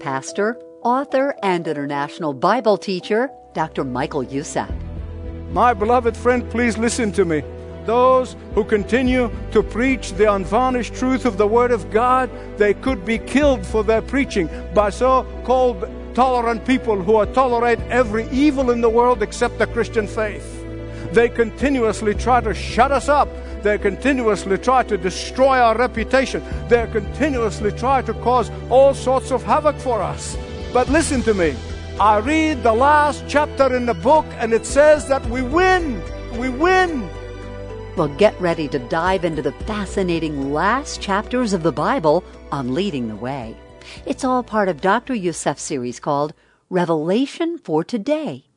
pastor, author, and international Bible teacher, Dr. Michael Youssef. My beloved friend, please listen to me. Those who continue to preach the unvarnished truth of the Word of God, they could be killed for their preaching by so called tolerant people who tolerate every evil in the world except the Christian faith. They continuously try to shut us up. They continuously try to destroy our reputation. They continuously try to cause all sorts of havoc for us. But listen to me. I read the last chapter in the book and it says that we win. We win. Well, get ready to dive into the fascinating last chapters of the Bible on Leading the Way. It's all part of Dr. Youssef's series called Revelation for Today.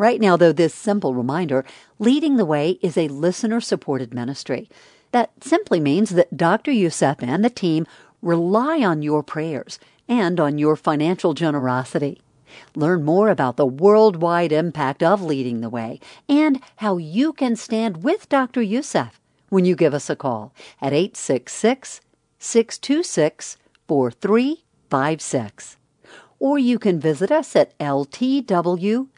Right now, though, this simple reminder Leading the Way is a listener supported ministry. That simply means that Dr. Youssef and the team rely on your prayers and on your financial generosity. Learn more about the worldwide impact of Leading the Way and how you can stand with Dr. Youssef when you give us a call at 866 626 4356. Or you can visit us at ltw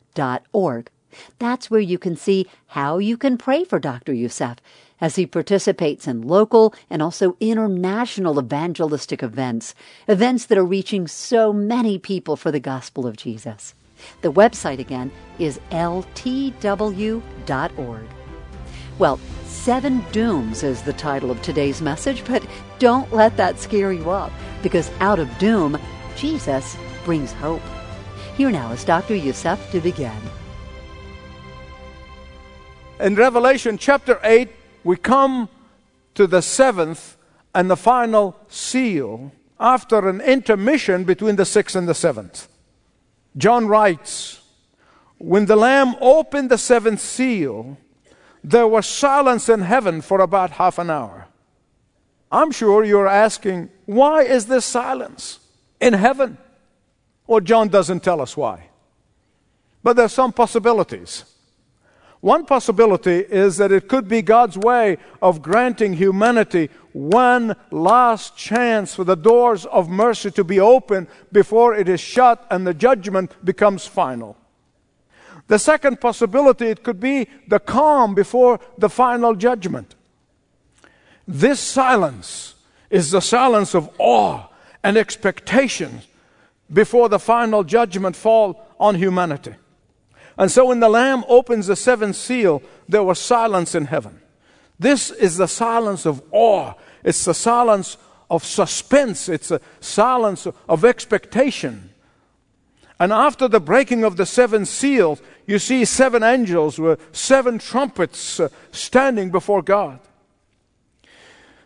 That's where you can see how you can pray for Dr. Youssef as he participates in local and also international evangelistic events, events that are reaching so many people for the gospel of Jesus. The website again is ltw.org. Well, Seven Dooms is the title of today's message, but don't let that scare you up because out of doom, Jesus brings hope. Here now is Dr. Youssef to begin. In Revelation chapter 8, we come to the seventh and the final seal after an intermission between the sixth and the seventh. John writes, When the Lamb opened the seventh seal, there was silence in heaven for about half an hour. I'm sure you're asking, why is this silence in heaven? Well, John doesn't tell us why. But there's some possibilities. One possibility is that it could be God's way of granting humanity one last chance for the doors of mercy to be open before it is shut and the judgment becomes final. The second possibility, it could be the calm before the final judgment. This silence is the silence of awe and expectation before the final judgment fall on humanity. And so when the Lamb opens the seventh seal, there was silence in heaven. This is the silence of awe. It's the silence of suspense. It's a silence of expectation. And after the breaking of the seven seals, you see seven angels with seven trumpets uh, standing before God.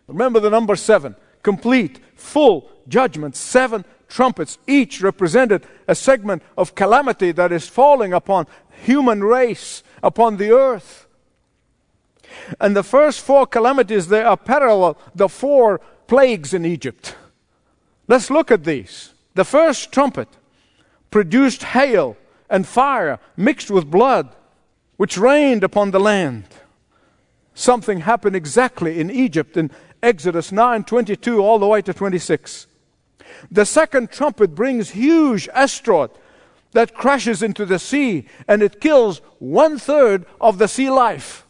Remember the number seven complete, full judgment, seven trumpets, each represented a segment of calamity that is falling upon human race, upon the earth. And the first four calamities, they are parallel the four plagues in Egypt. Let's look at these. The first trumpet produced hail and fire mixed with blood, which rained upon the land. Something happened exactly in Egypt in Exodus 9 22 all the way to 26. The second trumpet brings huge asteroid that crashes into the sea and it kills one third of the sea life.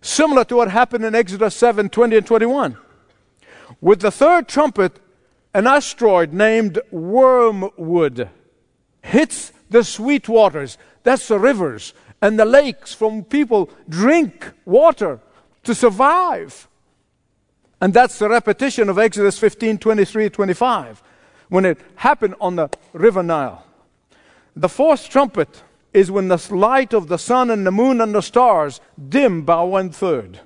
Similar to what happened in Exodus 7 20 and 21. With the third trumpet, an asteroid named Wormwood hits the sweet waters, that's the rivers and the lakes from people drink water to survive. And that's the repetition of Exodus 15 23 25 when it happened on the river Nile. The fourth trumpet is when the light of the sun and the moon and the stars dim by one third.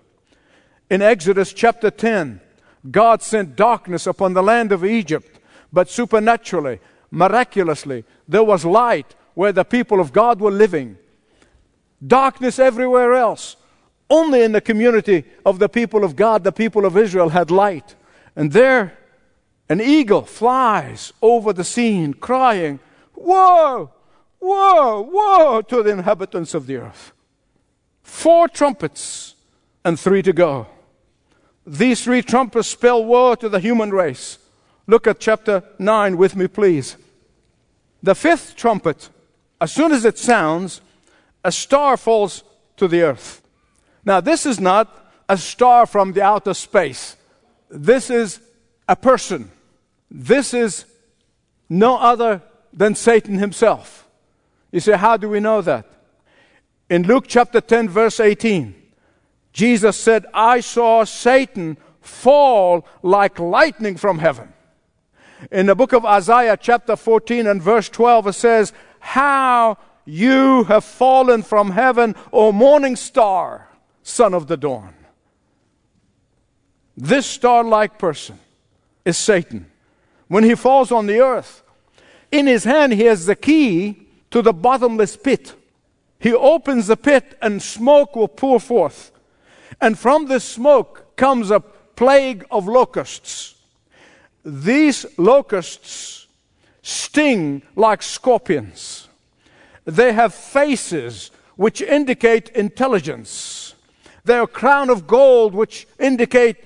In Exodus chapter 10, God sent darkness upon the land of Egypt, but supernaturally, miraculously, there was light where the people of God were living. Darkness everywhere else. Only in the community of the people of God, the people of Israel, had light. And there, an eagle flies over the scene, crying, Woe, woe, woe, to the inhabitants of the earth. Four trumpets and three to go. These three trumpets spell woe to the human race. Look at chapter 9 with me, please. The fifth trumpet, as soon as it sounds, a star falls to the earth. Now, this is not a star from the outer space. This is a person. This is no other than Satan himself. You say, how do we know that? In Luke chapter 10, verse 18, Jesus said, I saw Satan fall like lightning from heaven. In the book of Isaiah, chapter 14 and verse 12, it says, How you have fallen from heaven, O morning star, son of the dawn. This star like person is Satan. When he falls on the earth, in his hand he has the key to the bottomless pit. He opens the pit and smoke will pour forth. And from this smoke comes a plague of locusts. These locusts sting like scorpions. They have faces which indicate intelligence. A crown of gold which indicate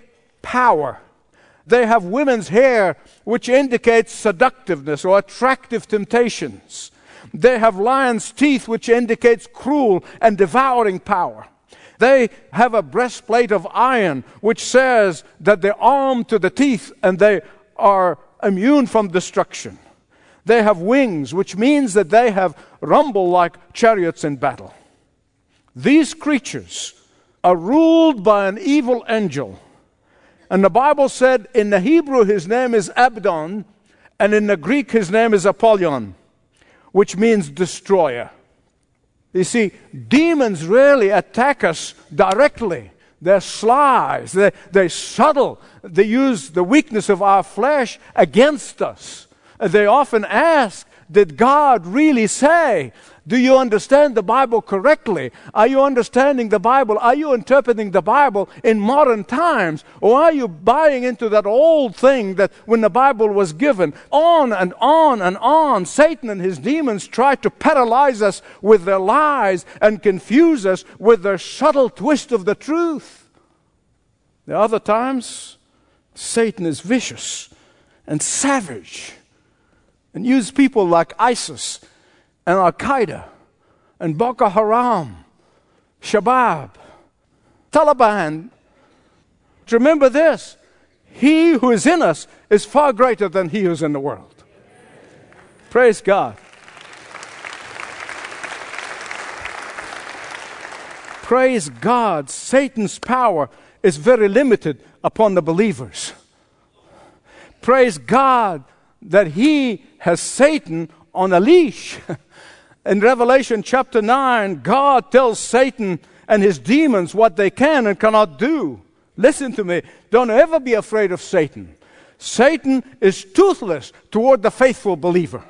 power. They have women's hair which indicates seductiveness or attractive temptations. They have lion's teeth which indicates cruel and devouring power. They have a breastplate of iron which says that they're armed to the teeth and they are immune from destruction. They have wings, which means that they have rumble like chariots in battle. These creatures are ruled by an evil angel. And the Bible said in the Hebrew his name is Abaddon, and in the Greek his name is Apollyon, which means destroyer. You see, demons really attack us directly. They're sly, they're, they're subtle. They use the weakness of our flesh against us. They often ask, Did God really say? Do you understand the Bible correctly? Are you understanding the Bible? Are you interpreting the Bible in modern times? Or are you buying into that old thing that when the Bible was given? On and on and on, Satan and his demons try to paralyze us with their lies and confuse us with their subtle twist of the truth. The other times, Satan is vicious and savage and use people like ISIS and Al Qaeda and Boko Haram, Shabab, Taliban. Remember this He who is in us is far greater than he who's in the world. Praise God. Praise God. Satan's power is very limited upon the believers. Praise God that he has Satan on a leash. In Revelation chapter 9, God tells Satan and his demons what they can and cannot do. Listen to me. Don't ever be afraid of Satan. Satan is toothless toward the faithful believer.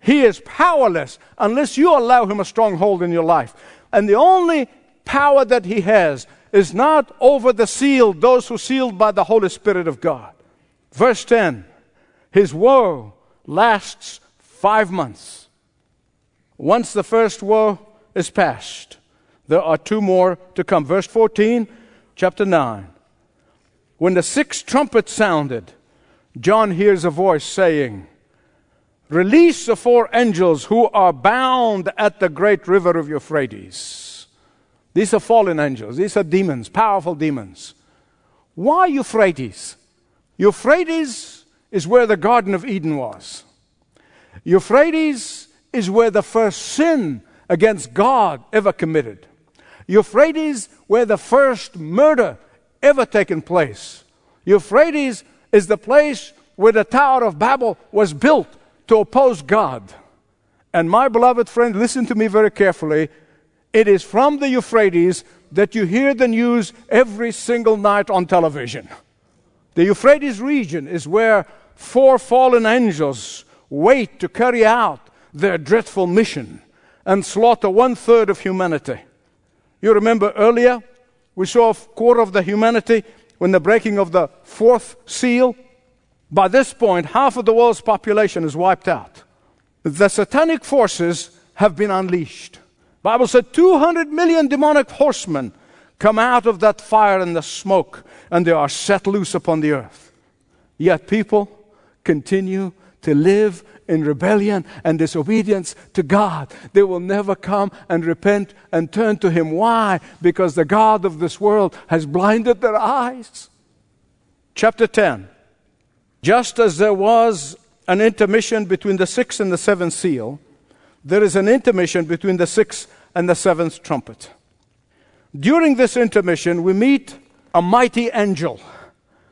He is powerless unless you allow him a stronghold in your life. And the only power that he has is not over the sealed, those who sealed by the Holy Spirit of God. Verse 10 His woe lasts five months. Once the first woe is past, there are two more to come. Verse 14, chapter 9. When the sixth trumpet sounded, John hears a voice saying, Release the four angels who are bound at the great river of Euphrates. These are fallen angels, these are demons, powerful demons. Why Euphrates? Euphrates is where the Garden of Eden was. Euphrates is where the first sin against God ever committed. Euphrates, where the first murder ever taken place. Euphrates is the place where the Tower of Babel was built to oppose God. And my beloved friend, listen to me very carefully. It is from the Euphrates that you hear the news every single night on television. The Euphrates region is where four fallen angels wait to carry out their dreadful mission and slaughter one third of humanity. You remember earlier, we saw a quarter of the humanity when the breaking of the fourth seal. By this point, half of the world's population is wiped out. The satanic forces have been unleashed. Bible said 200 million demonic horsemen come out of that fire and the smoke, and they are set loose upon the earth. Yet people continue to live in rebellion and disobedience to God. They will never come and repent and turn to Him. Why? Because the God of this world has blinded their eyes. Chapter 10. Just as there was an intermission between the sixth and the seventh seal, there is an intermission between the sixth and the seventh trumpet. During this intermission, we meet a mighty angel,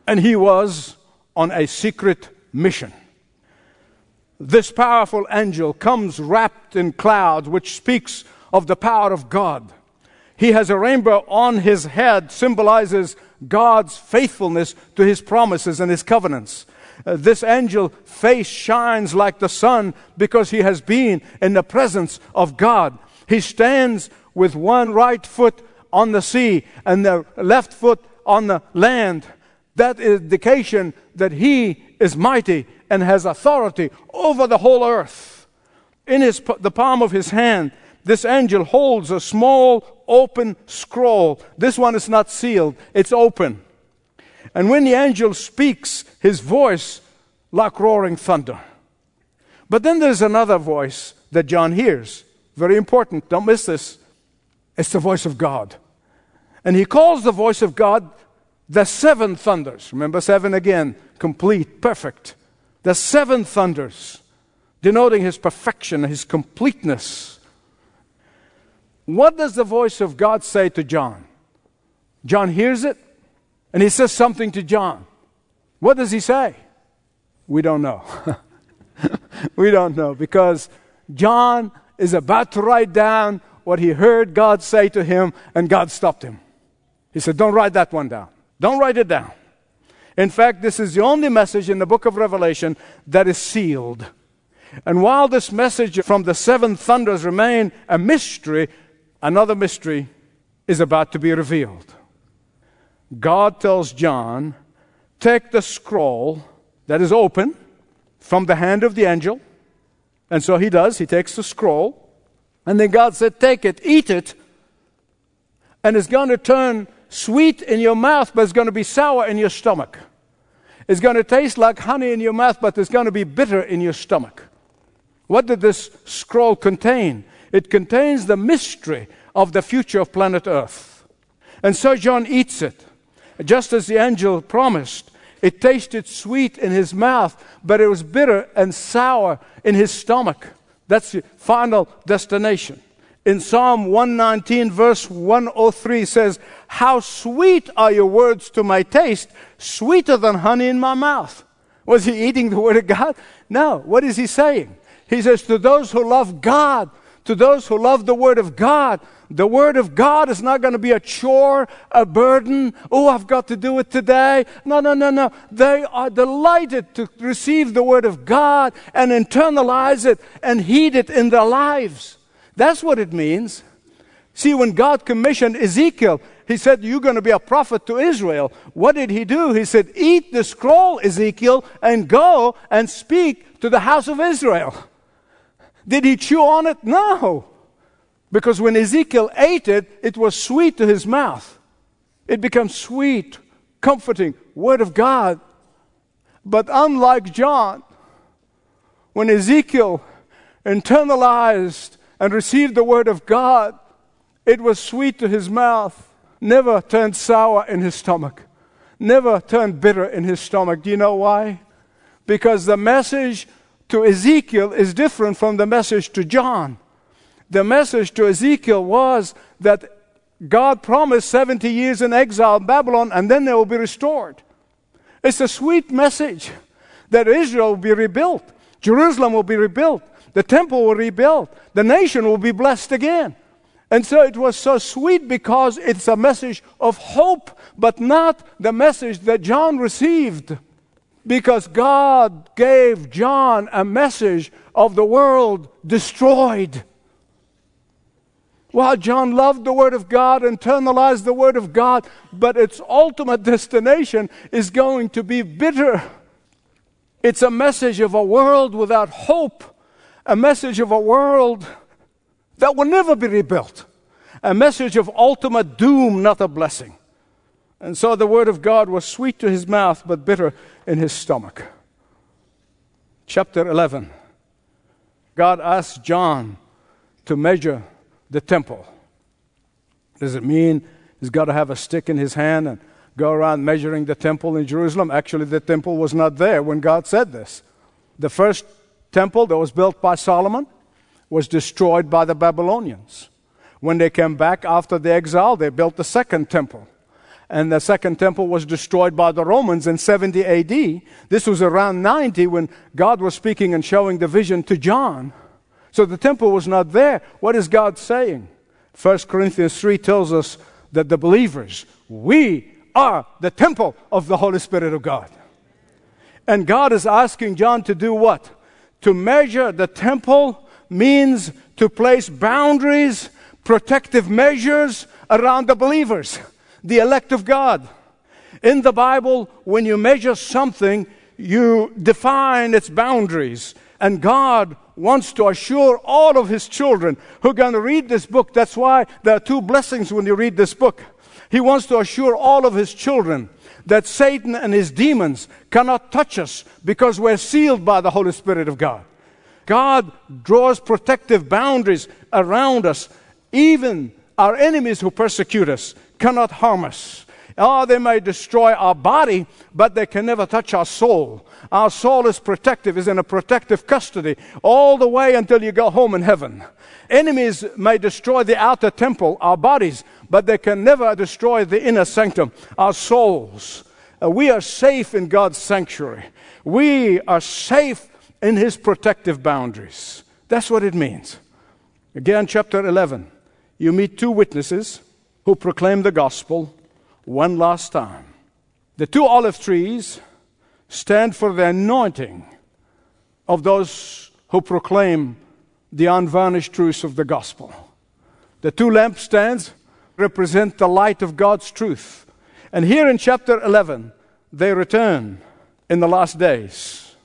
and he was on a secret mission. This powerful angel comes wrapped in clouds, which speaks of the power of God. He has a rainbow on his head, symbolizes God's faithfulness to his promises and his covenants. Uh, this angel face shines like the sun because he has been in the presence of God. He stands with one right foot on the sea and the left foot on the land. That is indication that he is mighty and has authority over the whole earth. In his, the palm of his hand, this angel holds a small open scroll. This one is not sealed, it's open. And when the angel speaks, his voice like roaring thunder. But then there's another voice that John hears. Very important, don't miss this. It's the voice of God. And he calls the voice of God the seven thunders. Remember, seven again, complete, perfect. The seven thunders, denoting his perfection, his completeness. What does the voice of God say to John? John hears it, and he says something to John. What does he say? We don't know. we don't know because John is about to write down what he heard God say to him, and God stopped him. He said, Don't write that one down. Don't write it down. In fact, this is the only message in the book of Revelation that is sealed. And while this message from the seven thunders remain a mystery, another mystery is about to be revealed. God tells John, Take the scroll that is open from the hand of the angel. And so he does. He takes the scroll. And then God said, Take it, eat it, and it's going to turn sweet in your mouth, but it's going to be sour in your stomach. It's going to taste like honey in your mouth, but it's going to be bitter in your stomach. What did this scroll contain? It contains the mystery of the future of planet Earth. And so John eats it, just as the angel promised. It tasted sweet in his mouth, but it was bitter and sour in his stomach. That's the final destination in Psalm 119, verse 103 says, How sweet are your words to my taste, sweeter than honey in my mouth. Was he eating the word of God? No. What is he saying? He says, To those who love God, to those who love the word of God, the word of God is not going to be a chore, a burden. Oh, I've got to do it today. No, no, no, no. They are delighted to receive the word of God and internalize it and heed it in their lives. That's what it means. See, when God commissioned Ezekiel, he said, You're going to be a prophet to Israel. What did he do? He said, Eat the scroll, Ezekiel, and go and speak to the house of Israel. Did he chew on it? No. Because when Ezekiel ate it, it was sweet to his mouth. It became sweet, comforting word of God. But unlike John, when Ezekiel internalized and received the word of God, it was sweet to his mouth, never turned sour in his stomach, never turned bitter in his stomach. Do you know why? Because the message to Ezekiel is different from the message to John. The message to Ezekiel was that God promised 70 years in exile in Babylon and then they will be restored. It's a sweet message that Israel will be rebuilt, Jerusalem will be rebuilt, the temple will rebuild. The nation will be blessed again. And so it was so sweet because it's a message of hope, but not the message that John received. Because God gave John a message of the world destroyed. While John loved the Word of God, internalized the Word of God, but its ultimate destination is going to be bitter. It's a message of a world without hope a message of a world that will never be rebuilt, a message of ultimate doom, not a blessing. And so the word of God was sweet to his mouth, but bitter in his stomach. Chapter 11 God asked John to measure the temple. Does it mean he's got to have a stick in his hand and go around measuring the temple in Jerusalem? Actually, the temple was not there when God said this. The first temple that was built by Solomon was destroyed by the Babylonians. When they came back after the exile, they built the second temple. And the second temple was destroyed by the Romans in 70 AD. This was around 90 when God was speaking and showing the vision to John. So the temple was not there. What is God saying? 1 Corinthians 3 tells us that the believers, we are the temple of the Holy Spirit of God. And God is asking John to do what? To measure the temple means to place boundaries, protective measures around the believers, the elect of God. In the Bible, when you measure something, you define its boundaries. And God wants to assure all of His children who are going to read this book. That's why there are two blessings when you read this book. He wants to assure all of His children that Satan and his demons cannot touch us because we're sealed by the Holy Spirit of God. God draws protective boundaries around us. Even our enemies who persecute us cannot harm us. Oh, they may destroy our body, but they can never touch our soul. Our soul is protective, is in a protective custody all the way until you go home in heaven. Enemies may destroy the outer temple, our bodies, but they can never destroy the inner sanctum, our souls. Uh, we are safe in God's sanctuary. We are safe in his protective boundaries. That's what it means. Again, chapter 11, you meet two witnesses who proclaim the gospel one last time. The two olive trees stand for the anointing of those who proclaim the unvarnished truths of the gospel. The two lampstands represent the light of God's truth. And here in chapter 11, they return in the last days.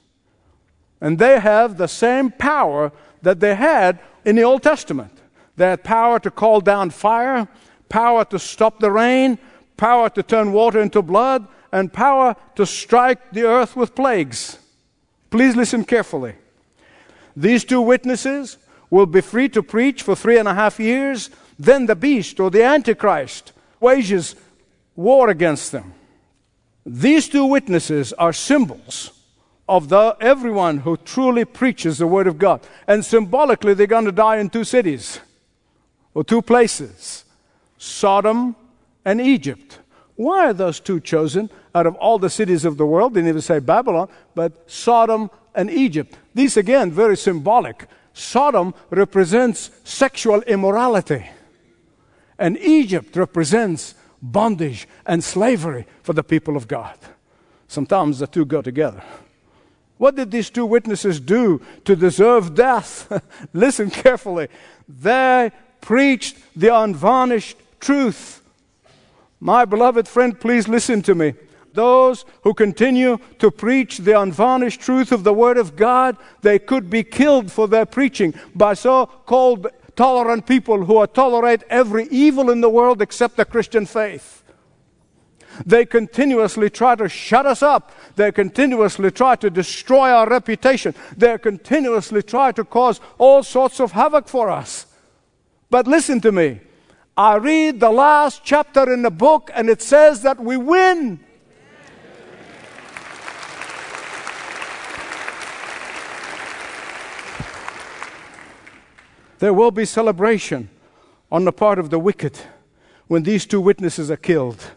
And they have the same power that they had in the Old Testament. They had power to call down fire, power to stop the rain, power to turn water into blood, and power to strike the earth with plagues. Please listen carefully. These two witnesses will be free to preach for three and a half years. Then the beast or the Antichrist wages war against them. These two witnesses are symbols of the, everyone who truly preaches the Word of God. And symbolically, they're going to die in two cities or two places Sodom and Egypt. Why are those two chosen out of all the cities of the world? They even say Babylon, but Sodom and Egypt. These, again, very symbolic. Sodom represents sexual immorality, and Egypt represents bondage and slavery for the people of God. Sometimes the two go together. What did these two witnesses do to deserve death? Listen carefully. They preached the unvarnished truth. My beloved friend, please listen to me. Those who continue to preach the unvarnished truth of the Word of God, they could be killed for their preaching by so called tolerant people who tolerate every evil in the world except the Christian faith. They continuously try to shut us up. They continuously try to destroy our reputation. They continuously try to cause all sorts of havoc for us. But listen to me. I read the last chapter in the book and it says that we win. There will be celebration on the part of the wicked when these two witnesses are killed.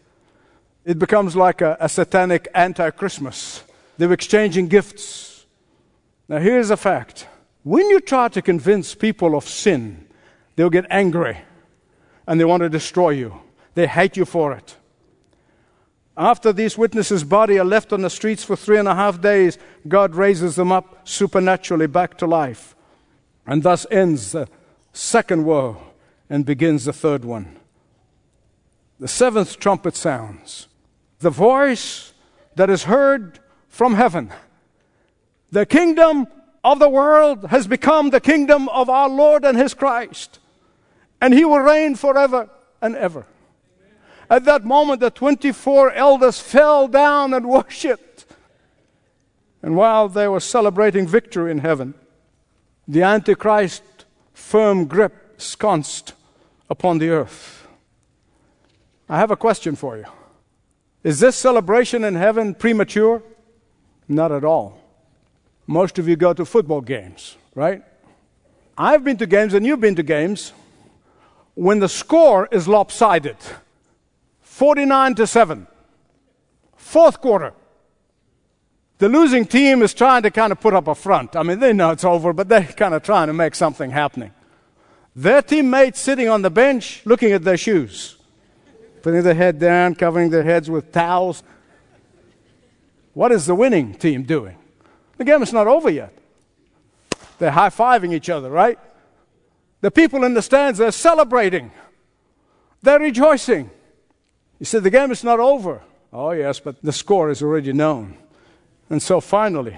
It becomes like a, a satanic anti Christmas. They're exchanging gifts. Now, here's a fact when you try to convince people of sin, they'll get angry and they want to destroy you. They hate you for it. After these witnesses' body are left on the streets for three and a half days, God raises them up supernaturally back to life. And thus ends the second woe and begins the third one. The seventh trumpet sounds. The voice that is heard from heaven. The kingdom of the world has become the kingdom of our Lord and His Christ. And He will reign forever and ever. At that moment, the 24 elders fell down and worshiped. And while they were celebrating victory in heaven, the Antichrist firm grip sconced upon the earth. I have a question for you. Is this celebration in heaven premature? Not at all. Most of you go to football games, right? I've been to games and you've been to games when the score is lopsided 49 to 7, fourth quarter. The losing team is trying to kind of put up a front. I mean, they know it's over, but they're kind of trying to make something happening. Their teammates sitting on the bench looking at their shoes, putting their head down, covering their heads with towels. What is the winning team doing? The game is not over yet. They're high fiving each other, right? The people in the stands, they're celebrating. They're rejoicing. You said the game is not over. Oh, yes, but the score is already known. And so finally,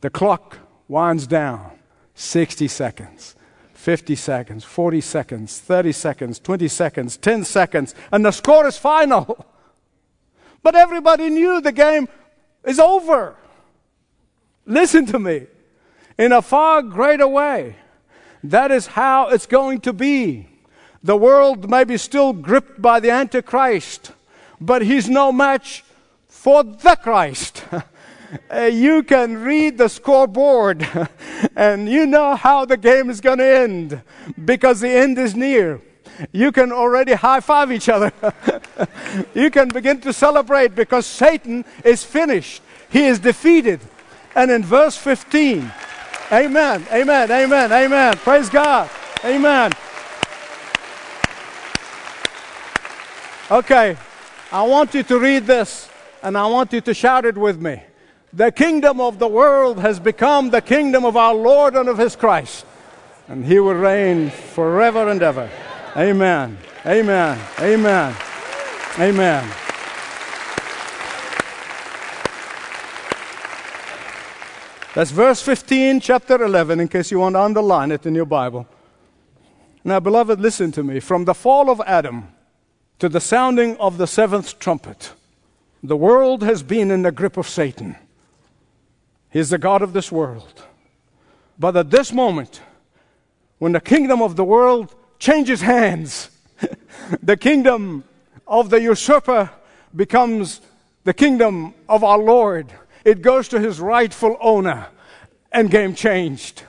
the clock winds down 60 seconds, 50 seconds, 40 seconds, 30 seconds, 20 seconds, 10 seconds, and the score is final. But everybody knew the game is over. Listen to me. In a far greater way, that is how it's going to be. The world may be still gripped by the Antichrist, but he's no match for the Christ. uh, you can read the scoreboard and you know how the game is going to end because the end is near. You can already high five each other. you can begin to celebrate because Satan is finished. He is defeated. And in verse 15, amen, amen, amen, amen. Praise God. Amen. Okay, I want you to read this and I want you to shout it with me. The kingdom of the world has become the kingdom of our Lord and of his Christ, and he will reign forever and ever. Amen. Amen. Amen. Amen. That's verse 15, chapter 11, in case you want to underline it in your Bible. Now, beloved, listen to me. From the fall of Adam to the sounding of the seventh trumpet, the world has been in the grip of Satan. He's the God of this world. But at this moment, when the kingdom of the world changes hands, the kingdom of the usurper becomes the kingdom of our Lord. It goes to his rightful owner, and game changed.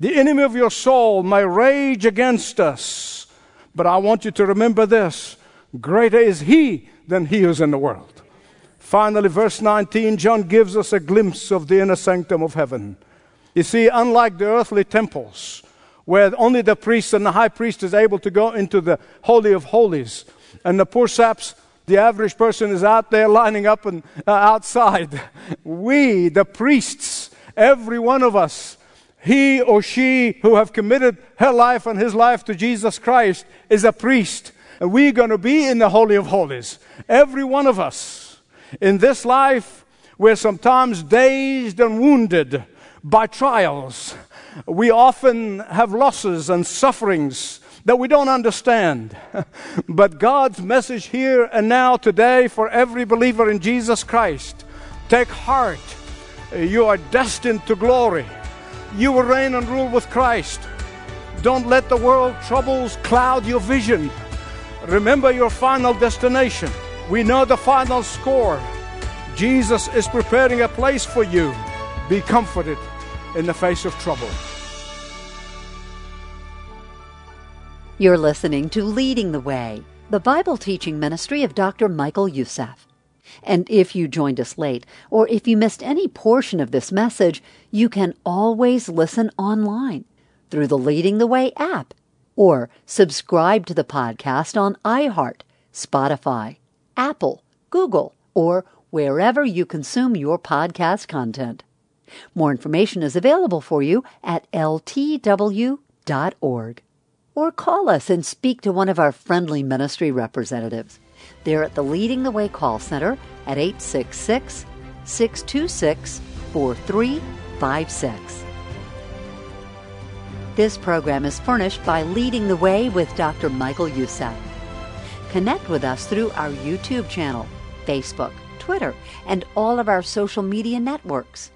The enemy of your soul may rage against us, but I want you to remember this greater is he than he who's in the world. Finally, verse 19, John gives us a glimpse of the inner sanctum of heaven. You see, unlike the earthly temples, where only the priest and the high priest is able to go into the Holy of Holies, and the poor saps, the average person is out there lining up and uh, outside. We, the priests, every one of us, he or she who have committed her life and his life to Jesus Christ is a priest. And we're going to be in the Holy of Holies. Every one of us. In this life, we're sometimes dazed and wounded by trials. We often have losses and sufferings that we don't understand. but God's message here and now today for every believer in Jesus Christ take heart. You are destined to glory. You will reign and rule with Christ. Don't let the world troubles cloud your vision. Remember your final destination. We know the final score. Jesus is preparing a place for you. Be comforted in the face of trouble. You're listening to Leading the Way, the Bible teaching ministry of Dr. Michael Youssef. And if you joined us late, or if you missed any portion of this message, you can always listen online through the Leading the Way app or subscribe to the podcast on iHeart, Spotify, Apple, Google, or wherever you consume your podcast content. More information is available for you at ltw.org. Or call us and speak to one of our friendly ministry representatives. They're at the Leading the Way call center at 866 626 4356. This program is furnished by Leading the Way with Dr. Michael Youssef. Connect with us through our YouTube channel, Facebook, Twitter, and all of our social media networks.